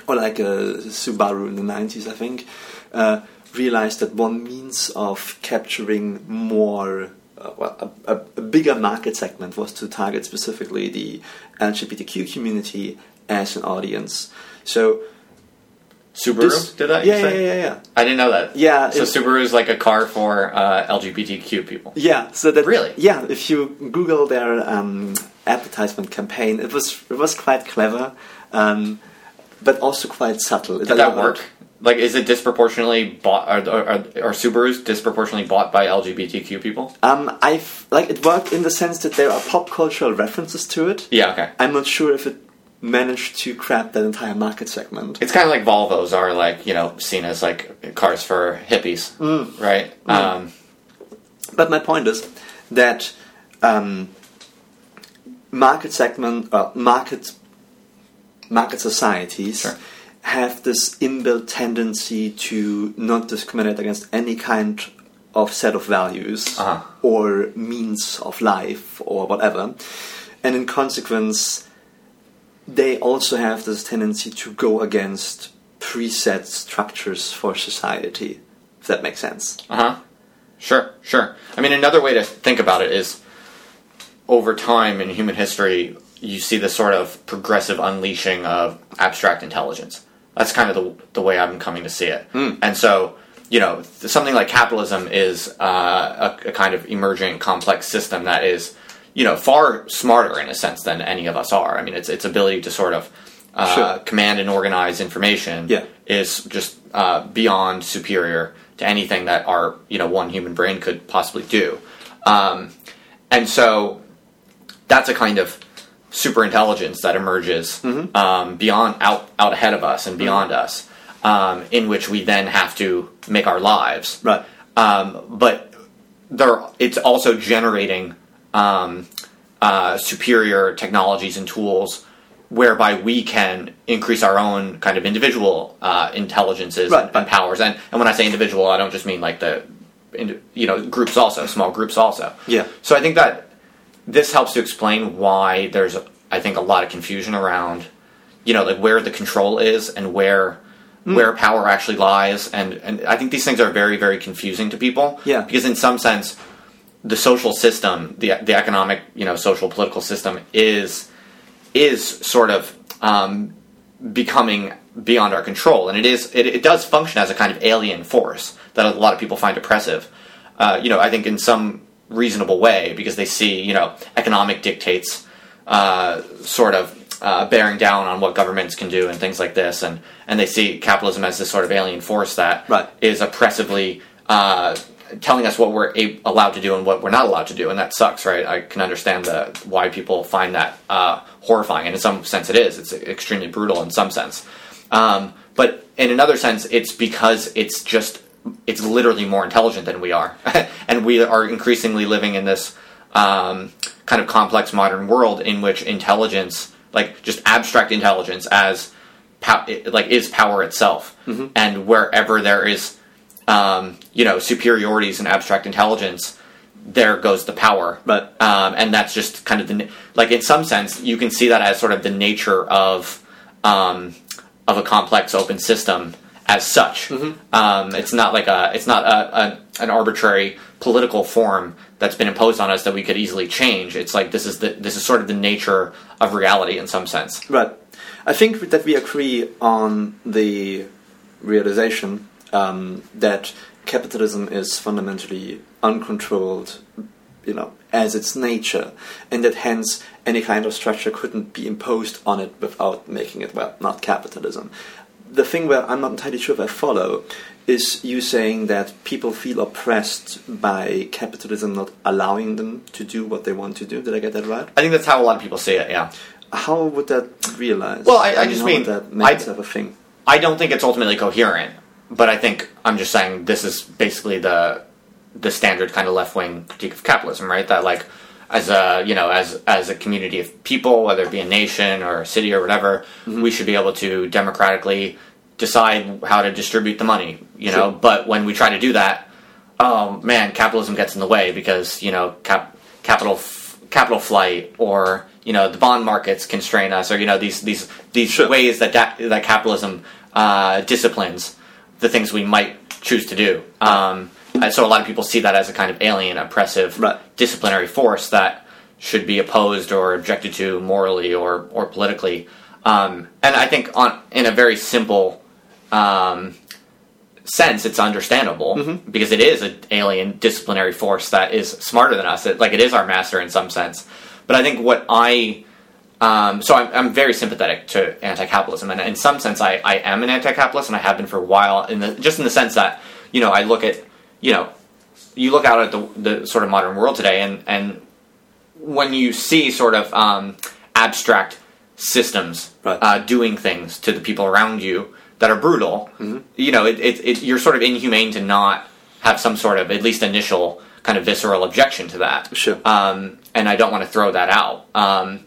Or like uh, Subaru in the 90s, I think, uh, realized that one means of capturing more uh, well, a, a, a bigger market segment was to target specifically the LGBTQ community as an audience. So Subaru this, did that? you Yeah, yeah, yeah, yeah. I didn't know that. Yeah, So Subaru is like a car for uh, LGBTQ people. Yeah, so that Really? yeah. If you Google their um, advertisement campaign, it was it was quite clever, um, but also quite subtle. Did that work? Like, is it disproportionately bought? Are, are, are Subarus disproportionately bought by LGBTQ people? Um, I've like it worked in the sense that there are pop cultural references to it. Yeah. Okay. I'm not sure if it managed to grab that entire market segment. It's kind of like Volvos are like you know seen as like cars for hippies, Mm. right? Um, But my point is that um, market segment, uh, market market societies Sure. have this inbuilt tendency to not discriminate against any kind of set of values Uh-huh. or means of life or whatever, and in consequence, they also have this tendency to go against preset structures for society. If that makes sense. Uh huh. Sure, sure. I mean, another way to think about it is over time in human history, you see this sort of progressive unleashing of abstract intelligence. That's kind of the, the way I'm coming to see it. And so you know, something like capitalism is uh, a, a kind of emergent, complex system that is, you know, far smarter in a sense than any of us are. I mean, its its ability to sort of uh, Sure. command and organize information Yeah. is just uh, beyond superior to anything that our you know one human brain could possibly do. Um, and so that's a kind of super intelligence that emerges um, beyond out out ahead of us and beyond us, um, in which we then have to make our lives. Right. Um, but there, it's also generating um, uh, superior technologies and tools whereby we can increase our own kind of individual uh, intelligences Right, and, and powers. And, and when I say individual, I don't just mean like the, you know, groups also, small groups also. Yeah. So I think that this helps to explain why there's, I think, a lot of confusion around, you know, like where the control is and where where power actually lies, and and I think these things are very very confusing to people. Yeah. Because in some sense, the social system, the the economic, you know, social political system is is sort of um, becoming beyond our control, and it is it, it does function as a kind of alien force that a lot of people find oppressive. Uh, you know, I think in some reasonable way because they see you know economic dictates uh, sort of uh, bearing down on what governments can do and things like this, and and they see capitalism as this sort of alien force that Right. is oppressively. Uh, telling us what we're a- allowed to do and what we're not allowed to do, and that sucks, right? I can understand the why people find that uh, horrifying, and in some sense, it is. It's extremely brutal in some sense, um, but in another sense, it's because it's just it's literally more intelligent than we are, and we are increasingly living in this um, kind of complex modern world in which intelligence, like just abstract intelligence, as pow- like is power itself, and wherever there is um, you know superiorities in abstract intelligence, there goes the power. But Um, and that's just kind of the like in some sense you can see that as sort of the nature of um, of a complex open system as such. Um, it's not like a it's not a, a an arbitrary political form that's been imposed on us that we could easily change. It's like this is the this is sort of the nature of reality in some sense. Right. I think that we agree on the realization um, that capitalism is fundamentally uncontrolled, you know, as its nature, and that hence any kind of structure couldn't be imposed on it without making it, well, not capitalism. The thing where I'm not entirely sure if I follow is you saying that people feel oppressed by capitalism not allowing them to do what they want to do. Did I get that right? I think that's how a lot of people say it. Yeah. How would that realize? Well, I- I just mean, that make I- itself a thing. I don't think it's ultimately coherent, but I think I'm just saying this is basically the the standard kind of left wing critique of capitalism, right? That like as a you know as as a community of people, whether it be a nation or a city or whatever, we should be able to democratically decide how to distribute the money, you know. Sure. But when we try to do that, oh man, capitalism gets in the way because you know cap capital f- capital flight or you know the bond markets constrain us or you know these these these Sure. ways that da- that capitalism uh, disciplines the things we might choose to do. Um, and so a lot of people see that as a kind of alien, oppressive, Right. disciplinary force that should be opposed or objected to morally or or politically. Um, and I think on in a very simple um, sense, it's understandable because it is an alien disciplinary force that is smarter than us. It, like it is our master in some sense. But I think what I um, so I'm, I'm very sympathetic to anti-capitalism, and in some sense, I, I am an anti-capitalist, and I have been for a while. In the just in the sense that you know I look at you know you look out at the, the sort of modern world today, and and when you see sort of um, abstract systems Right. uh, doing things to the people around you that are brutal, you know, it, it, it, you're sort of inhumane to not have some sort of at least initial kind of visceral objection to that. Sure. Um, and I don't want to throw that out. Um,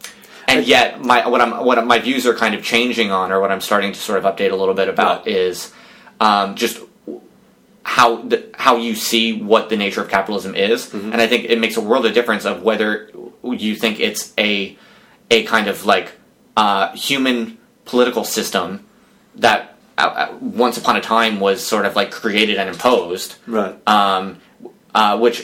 and yet, my what I'm what my views are kind of changing on, or what I'm starting to sort of update a little bit about, Right. is um, just how the, how you see what the nature of capitalism is, and I think it makes a world of difference of whether you think it's a a kind of like uh, human political system that uh, uh, once upon a time was sort of like created and imposed, Right. um, uh, which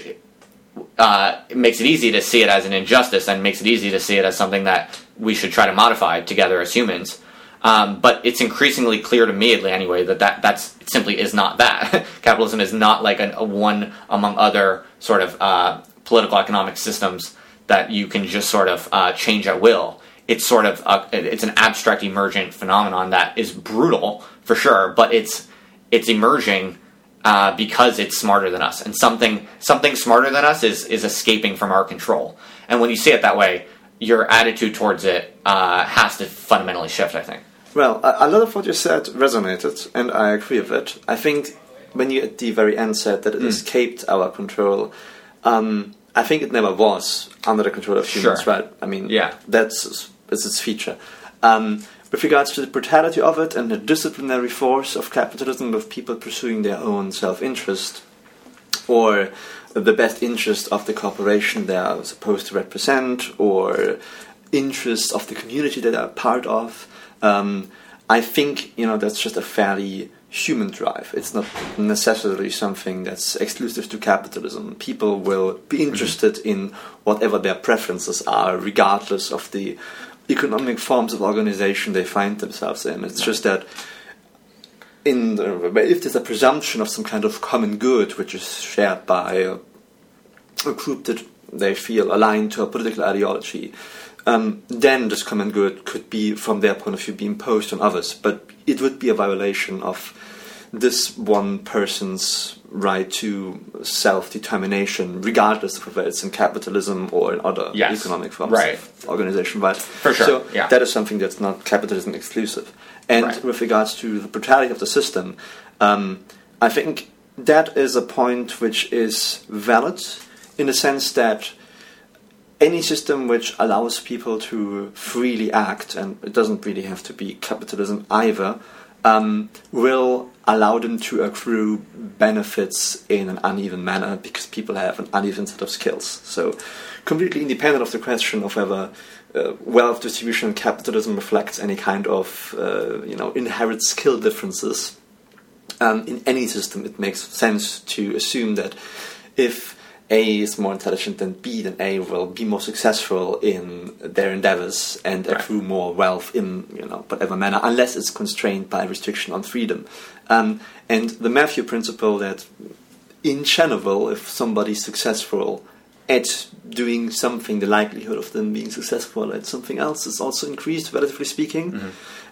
uh, makes it easy to see it as an injustice and makes it easy to see it as something that we should try to modify together as humans. Um, but it's increasingly clear to me, anyway, that, that that's simply is not that. Capitalism is not like an, a one among other sort of uh, political economic systems that you can just sort of uh, change at will. It's sort of a, it's an abstract emergent phenomenon that is brutal for sure, but it's it's emerging uh, because it's smarter than us, and something something smarter than us is is escaping from our control. And when you see it that way, your attitude towards it uh, has to fundamentally shift. I think. Well, a, a lot of what you said resonated, and I agree with it. I think when you at the very end said that it Mm. escaped our control, um, I think it never was under the control of humans, Sure. right? I mean, Yeah. that's is its feature. Um, with regards to the brutality of it and the disciplinary force of capitalism, with people pursuing their own self-interest or the best interest of the corporation they are supposed to represent, or interests of the community that they are part of. Um, I think you know that's just a fairly human drive. It's not necessarily something that's exclusive to capitalism. People will be interested in whatever their preferences are, regardless of the economic forms of organization they find themselves in. It's just that in the, if there's a presumption of some kind of common good which is shared by a, a group that they feel aligned to a political ideology, um, then this common good could be, from their point of view, be imposed on others. But it would be a violation of this one person's right to self-determination, regardless of whether it's in capitalism or in other Yes. economic forms Right. of organization. Right? For sure, So yeah. that is something that's not capitalism exclusive. And Right. with regards to the brutality of the system, um, I think that is a point which is valid in the sense that any system which allows people to freely act, and it doesn't really have to be capitalism either, um, will allow them to accrue benefits in an uneven manner because people have an uneven set of skills. So, completely independent of the question of whether uh, wealth distribution in capitalism reflects any kind of uh, you know inherent skill differences. Um, in any system, it makes sense to assume that if A is more intelligent than B, then A will be more successful in their endeavors and Right. accrue more wealth in you know whatever manner, unless it's constrained by restriction on freedom. Um, and the Matthew principle that in general, if somebody's successful at doing something, the likelihood of them being successful at something else is also increased, relatively speaking.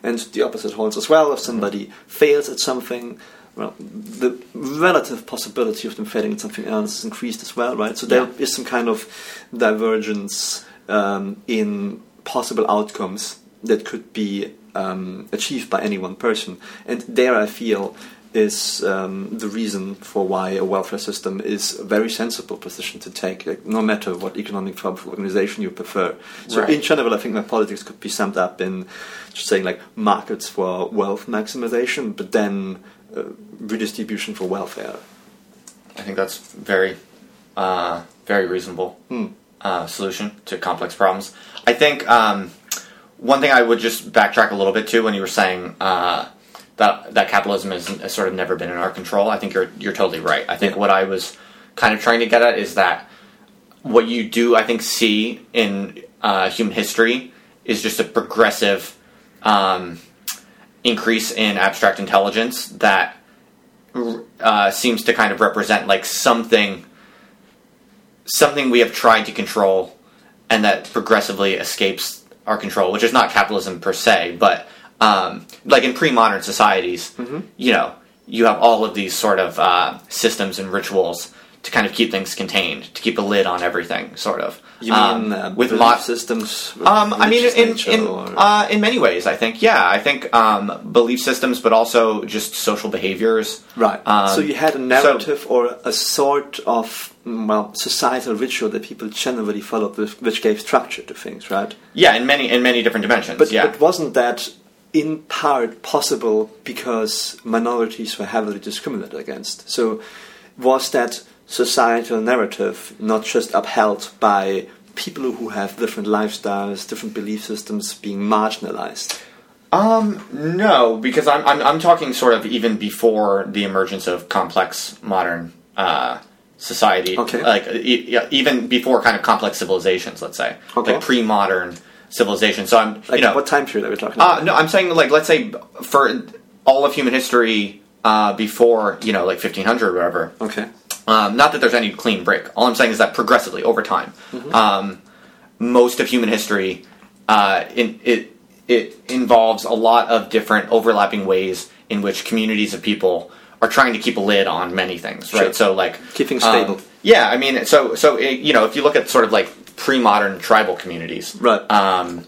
And the opposite holds as well. If somebody fails at something, well, the relative possibility of them failing at something else is increased as well, right? So there Yeah. is some kind of divergence um, in possible outcomes that could be um, achieved by any one person. And there, I feel, is um, the reason for why a welfare system is a very sensible position to take, like, no matter what economic form of organization you prefer. So, Right. in general, I think my politics could be summed up in just saying like markets for wealth maximization, but then uh, redistribution for welfare. I think that's very, uh, very reasonable Hmm. uh, solution to complex problems. I think um, one thing I would just backtrack a little bit to when you were saying uh, that that capitalism has, has sort of never been in our control. I think you're you're totally right. I think Yeah. what I was kind of trying to get at is that what you do, I think, see in uh, human history is just a progressive um, increase in abstract intelligence that uh, seems to kind of represent like something something we have tried to control and that progressively escapes our control, which is not capitalism per se, but um, like in pre-modern societies, you know, you have all of these sort of uh, systems and rituals to kind of keep things contained, to keep a lid on everything, sort of. You Um, mean uh, with belief systems? with um, I mean, in in uh, in many ways, I think, yeah, I think um, belief systems, but also just social behaviors. Right. Um, so you had a so- narrative or a sort of well societal ritual that people generally followed, which- which gave structure to things, right? Yeah, in many in many different dimensions. But, yeah, but wasn't that in part possible because minorities were heavily discriminated against? So was that societal narrative not just upheld by people who have different lifestyles, different belief systems being marginalized? Um, no, because I'm, I'm I'm talking sort of even before the emergence of complex modern uh, society. Okay. Like e- even before kind of complex civilizations, let's say, Okay. like pre-modern civilization. So I'm, Like you know, what time period are we talking uh, about? no, I'm saying like let's say for all of human history uh, before you know like 1500 or whatever. Okay. Um, not that there's any clean break. All I'm saying is that progressively over time, um, most of human history, uh, in, it it involves a lot of different overlapping ways in which communities of people are trying to keep a lid on many things, right? Sure. So like keeping um, stable. yeah, I mean, so so it, you know, if you look at sort of like pre-modern tribal communities, Right. um,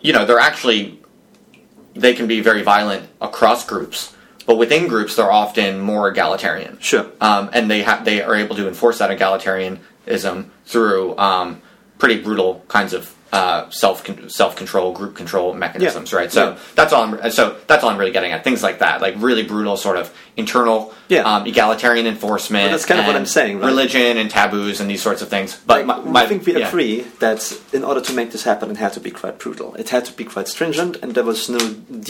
you know, they're actually they can be very violent across groups, but within groups they're often more egalitarian. Sure. Um, and they have they are able to enforce that egalitarianism through um, pretty brutal kinds of uh, self self control, group control mechanisms, right? So Yeah. that's all. I'm, so that's all I'm really getting at. Things like that, like really brutal, sort of internal, Yeah. um, egalitarian enforcement. Well, that's kind of what I'm saying, right? Religion and taboos and these sorts of things. But Like, my, my, I think we yeah. agree that in order to make this happen, it had to be quite brutal. It had to be quite stringent, and there was no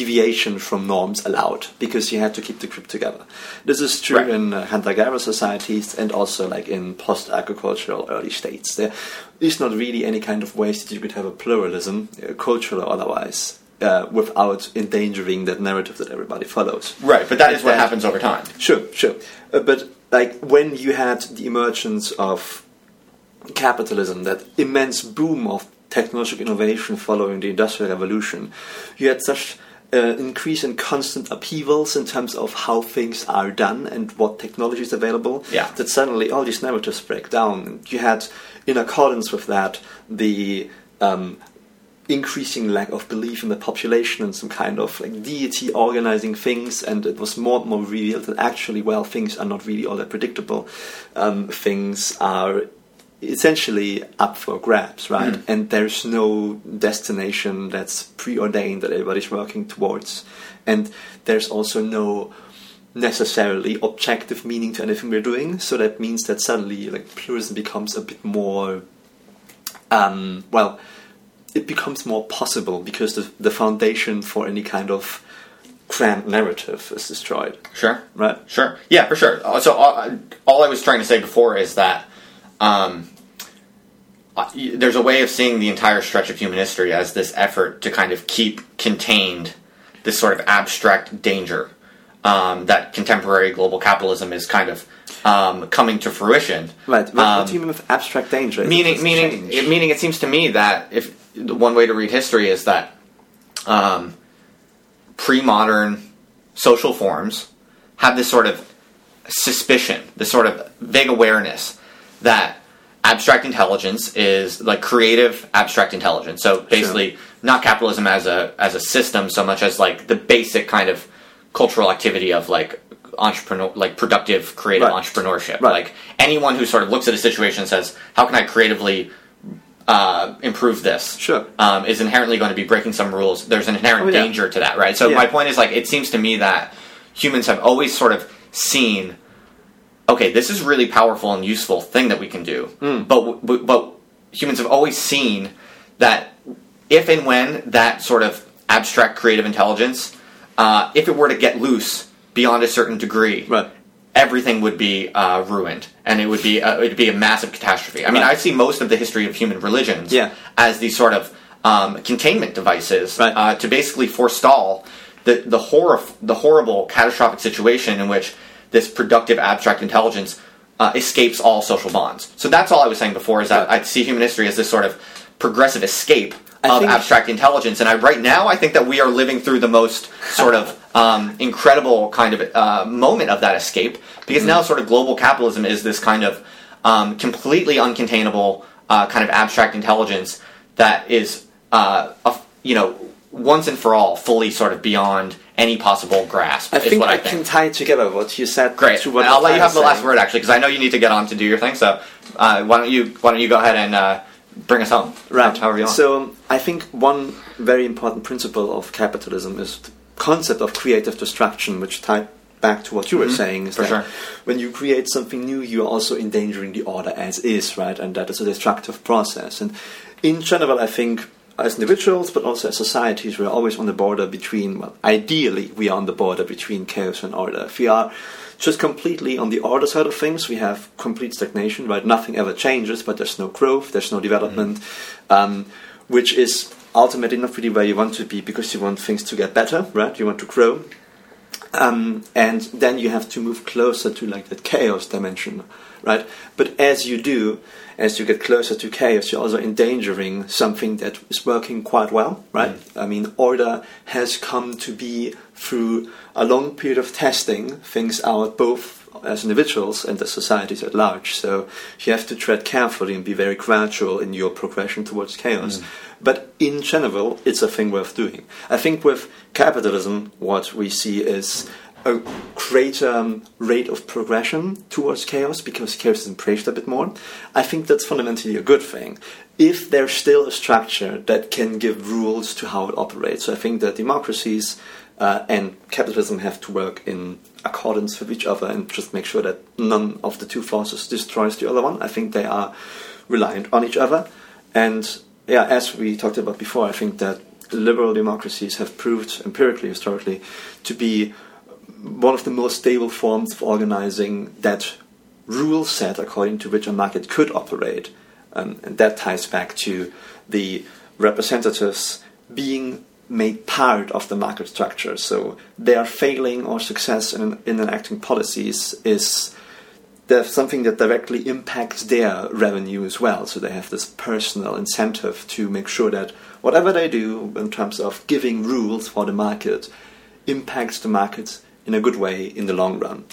deviation from norms allowed because you had to keep the group together. This is true Right. in uh, hunter-gatherer societies and also like in post-agricultural early states. There is not really any kind of ways that you could have a pluralism, uh, cultural or otherwise. Uh, without endangering that narrative that everybody follows. Right, but that is what happens over time. Sure, sure. Uh, but like when you had the emergence of capitalism, that immense boom of technological innovation following the Industrial Revolution, you had such uh, increase in constant upheavals in terms of how things are done and what technology is available. Yeah. That suddenly all these narratives break down. You had, in accordance with that, the um, increasing lack of belief in the population and some kind of like deity organizing things, and it was more and more revealed that actually, well, things are not really all that predictable. Um, things are essentially up for grabs, right? And there's no destination that's preordained that everybody's working towards, and there's also no necessarily objective meaning to anything we're doing. So that means that suddenly, like pluralism becomes a bit more, um, well, it becomes more possible because the the foundation for any kind of grand narrative is destroyed, Sure. right? Sure. Yeah, for sure. Uh, So all, all I was trying to say before is that um, uh, there's a way of seeing the entire stretch of human history as this effort to kind of keep contained this sort of abstract danger um, that contemporary global capitalism is kind of um, coming to fruition. Right. What, Um, what do you mean with abstract danger? Meaning meaning it, meaning it seems to me that if one way to read history is that um, pre-modern social forms have this sort of suspicion, this sort of vague awareness that abstract intelligence is like creative abstract intelligence. So basically, not capitalism as a as a system so much as like the basic kind of cultural activity of like entrepreneur like productive creative Right. entrepreneurship. Right. Like anyone who sort of looks at a situation and says, "How can I creatively uh, improve this?" Sure. um, is inherently going to be breaking some rules. There's an inherent Oh, yeah. danger to that, right? So Yeah. my point is like it seems to me that humans have always sort of seen, okay, this is really powerful and useful thing that we can do, Hmm. but but but humans have always seen that if and when that sort of abstract creative intelligence, uh, if it were to get loose beyond a certain degree, Right. everything would be uh, ruined, and it would be uh, it would be a massive catastrophe. I mean, Right. I see most of the history of human religions Yeah. as these sort of um, containment devices Right. uh, to basically forestall the the horror the horrible catastrophic situation in which this productive abstract intelligence uh, escapes all social bonds. So that's all I was saying before is that. I see human history as this sort of progressive escape of think- abstract intelligence, and I right now I think that we are living through the most sort of um, incredible kind of uh, moment of that escape because Mm-hmm. now sort of global capitalism is this kind of um, completely uncontainable uh, kind of abstract intelligence that is uh, a, you know once and for all fully sort of beyond any possible grasp. I is think what I, I think. can tie it together what you said Great. to what I'll let you have the last word actually, because I know you need to get on to do your thing. So uh, why don't you why don't you go ahead and uh, bring us home? Right. You want. So um, I think one very important principle of capitalism is the concept of creative destruction, which tied back to what you were saying. Is Mm-hmm. For that sure. when you create something new, you're also endangering the order as is, right? And that is a destructive process. And in general, I think as individuals, but also as societies, we're always on the border between, well, ideally, we are on the border between chaos and order. If we are just completely on the order side of things, we have complete stagnation, right? Nothing ever changes, but there's no growth, there's no development, um, which is ultimately not really where you want to be because you want things to get better, right? You want to grow. Um, and then you have to move closer to like that chaos dimension, right? But as you do, as you get closer to chaos, you're also endangering something that is working quite well, right? Mm. I mean, order has come to be through a long period of testing things out both as individuals and as societies at large. So you have to tread carefully and be very gradual in your progression towards chaos. Mm. But in general, it's a thing worth doing. I think with capitalism, what we see is a greater um, rate of progression towards chaos because chaos is embraced a bit more. I think that's fundamentally a good thing. If there's still a structure that can give rules to how it operates, so I think that democracies uh, and capitalism have to work in accordance with each other and just make sure that none of the two forces destroys the other one. I think they are reliant on each other. And yeah, as we talked about before, I think that liberal democracies have proved empirically, historically, to be one of the most stable forms of organizing that rule set according to which a market could operate. Um, and that ties back to the representatives being made part of the market structure. So their failing or success in, in enacting policies is something that directly impacts their revenue as well. So they have this personal incentive to make sure that whatever they do in terms of giving rules for the market impacts the market in a good way in the long run.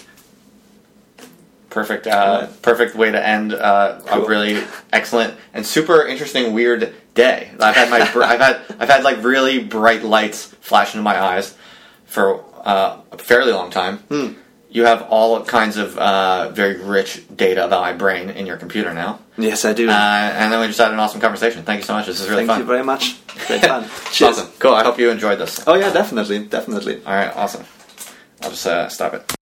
Perfect, uh, perfect way to end uh, Cool. a really excellent and super interesting, weird day. I've had my, br- I've had, I've had like really bright lights flash into my eyes for uh, a fairly long time. Hmm. You have all kinds of uh, very rich data about my brain in your computer now, Yes, I do. uh, and then we just had an awesome conversation. Thank you so much. This is really Thank fun. Thank you very much. Great fun. Cheers. Awesome, cool. I hope you enjoyed this. Oh yeah, definitely, definitely. All right, awesome. I'll just uh, stop it.